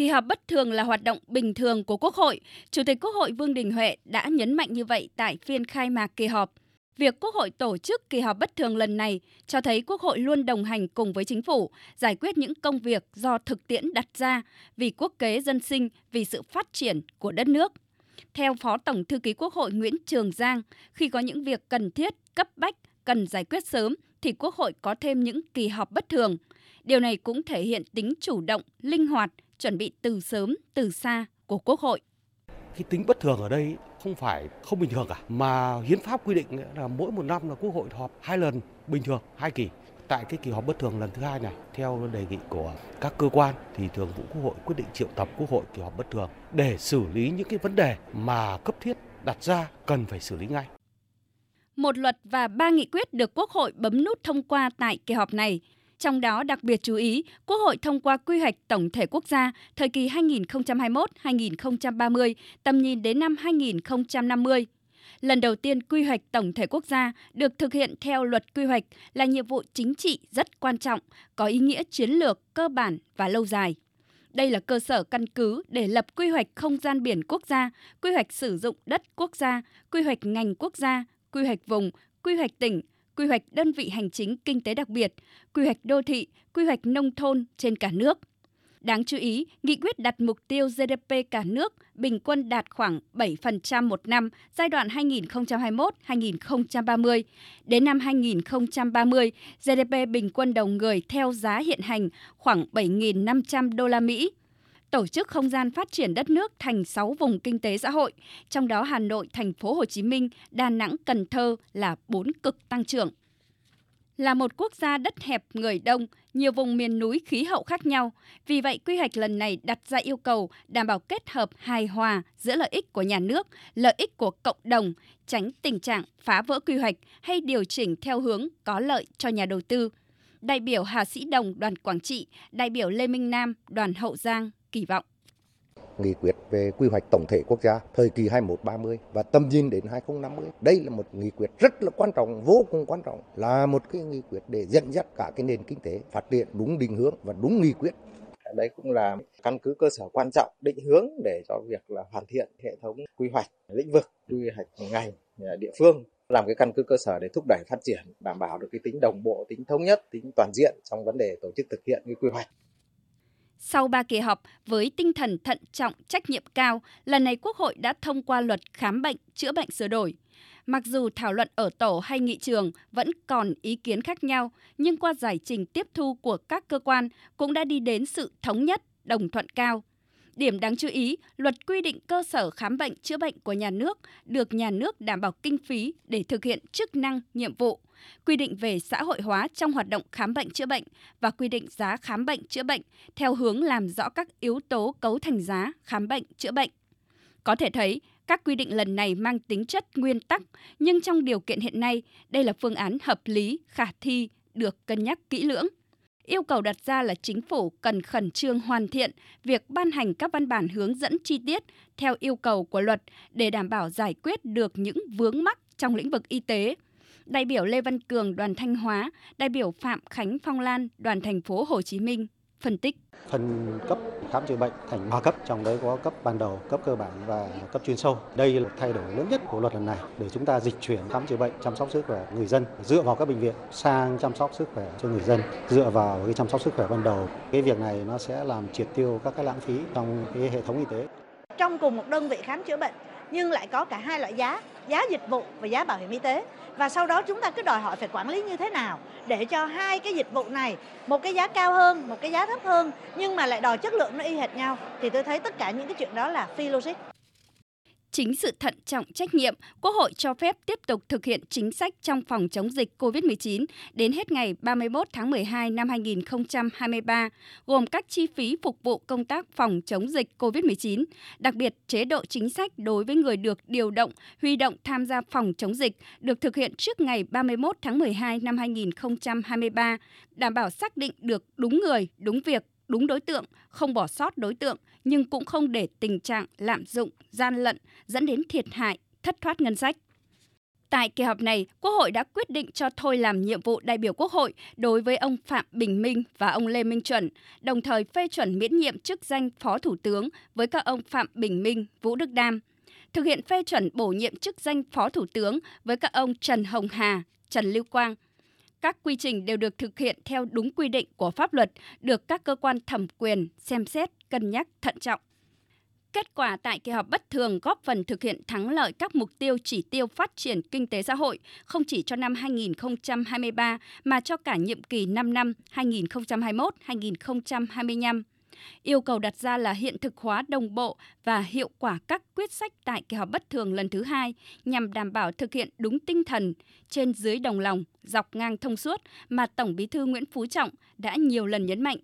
Kỳ họp bất thường là hoạt động bình thường của Quốc hội. Chủ tịch Quốc hội Vương Đình Huệ đã nhấn mạnh như vậy tại phiên khai mạc kỳ họp. Việc Quốc hội tổ chức kỳ họp bất thường lần này cho thấy Quốc hội luôn đồng hành cùng với chính phủ, giải quyết những công việc do thực tiễn đặt ra vì quốc kế dân sinh, vì sự phát triển của đất nước. Theo Phó Tổng Thư ký Quốc hội Nguyễn Trường Giang, khi có những việc cần thiết, cấp bách, cần giải quyết sớm thì Quốc hội có thêm những kỳ họp bất thường. Điều này cũng thể hiện tính chủ động, linh hoạt, chuẩn bị từ sớm, từ xa của Quốc hội. Cái tính bất thường ở đây không phải không bình thường cả, mà hiến pháp quy định là mỗi một năm là Quốc hội họp hai lần bình thường, hai kỳ. Tại cái kỳ họp bất thường lần thứ hai này, theo đề nghị của các cơ quan thì Thường vụ Quốc hội quyết định triệu tập Quốc hội kỳ họp bất thường để xử lý những cái vấn đề mà cấp thiết đặt ra cần phải xử lý ngay. Một luật và ba nghị quyết được Quốc hội bấm nút thông qua tại kỳ họp này. Trong đó đặc biệt chú ý, Quốc hội thông qua quy hoạch tổng thể quốc gia thời kỳ 2021-2030, tầm nhìn đến năm 2050. Lần đầu tiên quy hoạch tổng thể quốc gia được thực hiện theo luật quy hoạch là nhiệm vụ chính trị rất quan trọng, có ý nghĩa chiến lược cơ bản và lâu dài. Đây là cơ sở căn cứ để lập quy hoạch không gian biển quốc gia, quy hoạch sử dụng đất quốc gia, quy hoạch ngành quốc gia, quy hoạch vùng, quy hoạch tỉnh, quy hoạch đơn vị hành chính kinh tế đặc biệt, quy hoạch đô thị, quy hoạch nông thôn trên cả nước. Đáng chú ý, nghị quyết đặt mục tiêu GDP cả nước bình quân đạt khoảng 7% một năm giai đoạn 2021-2030. Đến năm 2030, GDP bình quân đầu người theo giá hiện hành khoảng 7.500 đô la Mỹ tổ chức không gian phát triển đất nước thành 6 vùng kinh tế xã hội, trong đó Hà Nội, thành phố Hồ Chí Minh, Đà Nẵng, Cần Thơ là 4 cực tăng trưởng. Là một quốc gia đất hẹp người đông, nhiều vùng miền núi khí hậu khác nhau, vì vậy quy hoạch lần này đặt ra yêu cầu đảm bảo kết hợp hài hòa giữa lợi ích của nhà nước, lợi ích của cộng đồng, tránh tình trạng phá vỡ quy hoạch hay điều chỉnh theo hướng có lợi cho nhà đầu tư. Đại biểu Hà Sĩ Đồng, đoàn Quảng Trị, đại biểu Lê Minh Nam, đoàn Hậu Giang, kỳ vọng. Nghị quyết về quy hoạch tổng thể quốc gia thời kỳ 21-30 và tầm nhìn đến 2050. Đây là một nghị quyết rất là quan trọng, vô cùng quan trọng, là một cái nghị quyết để dẫn dắt cả cái nền kinh tế phát triển đúng định hướng và đúng nghị quyết đấy cũng là căn cứ cơ sở quan trọng định hướng để cho việc là hoàn thiện hệ thống quy hoạch lĩnh vực quy hoạch ngành địa phương làm cái căn cứ cơ sở để thúc đẩy phát triển đảm bảo được cái tính đồng bộ tính thống nhất tính toàn diện trong vấn đề tổ chức thực hiện cái quy hoạch sau ba kỳ họp, với tinh thần thận trọng, trách nhiệm cao, lần này Quốc hội đã thông qua luật khám bệnh, chữa bệnh sửa đổi. Mặc dù thảo luận ở tổ hay nghị trường vẫn còn ý kiến khác nhau, nhưng qua giải trình tiếp thu của các cơ quan cũng đã đi đến sự thống nhất, đồng thuận cao. Điểm đáng chú ý, luật quy định cơ sở khám bệnh chữa bệnh của nhà nước được nhà nước đảm bảo kinh phí để thực hiện chức năng, nhiệm vụ, quy định về xã hội hóa trong hoạt động khám bệnh chữa bệnh và quy định giá khám bệnh chữa bệnh theo hướng làm rõ các yếu tố cấu thành giá khám bệnh chữa bệnh. Có thể thấy, các quy định lần này mang tính chất nguyên tắc, nhưng trong điều kiện hiện nay, đây là phương án hợp lý, khả thi, được cân nhắc kỹ lưỡng. Yêu cầu đặt ra là chính phủ cần khẩn trương hoàn thiện việc ban hành các văn bản hướng dẫn chi tiết theo yêu cầu của luật để đảm bảo giải quyết được những vướng mắc trong lĩnh vực y tế. Đại biểu Lê Văn Cường đoàn Thanh Hóa, đại biểu Phạm Khánh Phong Lan đoàn thành phố Hồ Chí Minh phân tích. Phân cấp khám chữa bệnh thành ba cấp, trong đấy có cấp ban đầu, cấp cơ bản và cấp chuyên sâu. Đây là thay đổi lớn nhất của luật lần này để chúng ta dịch chuyển khám chữa bệnh, chăm sóc sức khỏe người dân dựa vào các bệnh viện sang chăm sóc sức khỏe cho người dân, dựa vào cái chăm sóc sức khỏe ban đầu. Cái việc này nó sẽ làm triệt tiêu các cái lãng phí trong cái hệ thống y tế. Trong cùng một đơn vị khám chữa bệnh nhưng lại có cả hai loại giá, giá dịch vụ và giá bảo hiểm y tế. Và sau đó chúng ta cứ đòi hỏi phải quản lý như thế nào để cho hai cái dịch vụ này một cái giá cao hơn một cái giá thấp hơn nhưng mà lại đòi chất lượng nó y hệt nhau thì tôi thấy tất cả những cái chuyện đó là phi logic. Chính sự thận trọng trách nhiệm, Quốc hội cho phép tiếp tục thực hiện chính sách trong phòng chống dịch COVID-19 đến hết ngày 31 tháng 12 năm 2023, gồm các chi phí phục vụ công tác phòng chống dịch COVID-19, đặc biệt chế độ chính sách đối với người được điều động, huy động tham gia phòng chống dịch được thực hiện trước ngày 31 tháng 12 năm 2023, đảm bảo xác định được đúng người, đúng việc, đúng đối tượng, không bỏ sót đối tượng, nhưng cũng không để tình trạng lạm dụng, gian lận dẫn đến thiệt hại, thất thoát ngân sách. Tại kỳ họp này, Quốc hội đã quyết định cho thôi làm nhiệm vụ đại biểu Quốc hội đối với ông Phạm Bình Minh và ông Lê Minh Chuẩn, đồng thời phê chuẩn miễn nhiệm chức danh Phó Thủ tướng với các ông Phạm Bình Minh, Vũ Đức Đam. Thực hiện phê chuẩn bổ nhiệm chức danh Phó Thủ tướng với các ông Trần Hồng Hà, Trần Lưu Quang. Các quy trình đều được thực hiện theo đúng quy định của pháp luật, được các cơ quan thẩm quyền xem xét, cân nhắc thận trọng. Kết quả tại kỳ họp bất thường góp phần thực hiện thắng lợi các mục tiêu chỉ tiêu phát triển kinh tế xã hội không chỉ cho năm 2023 mà cho cả nhiệm kỳ 5 năm 2021-2025. Yêu cầu đặt ra là hiện thực hóa đồng bộ và hiệu quả các quyết sách tại kỳ họp bất thường lần thứ hai nhằm đảm bảo thực hiện đúng tinh thần trên dưới đồng lòng, dọc ngang thông suốt mà Tổng Bí thư Nguyễn Phú Trọng đã nhiều lần nhấn mạnh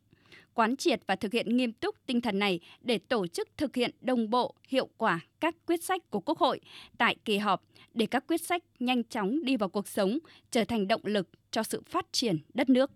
quán triệt và thực hiện nghiêm túc tinh thần này để tổ chức thực hiện đồng bộ, hiệu quả các quyết sách của Quốc hội tại kỳ họp để các quyết sách nhanh chóng đi vào cuộc sống, trở thành động lực cho sự phát triển đất nước.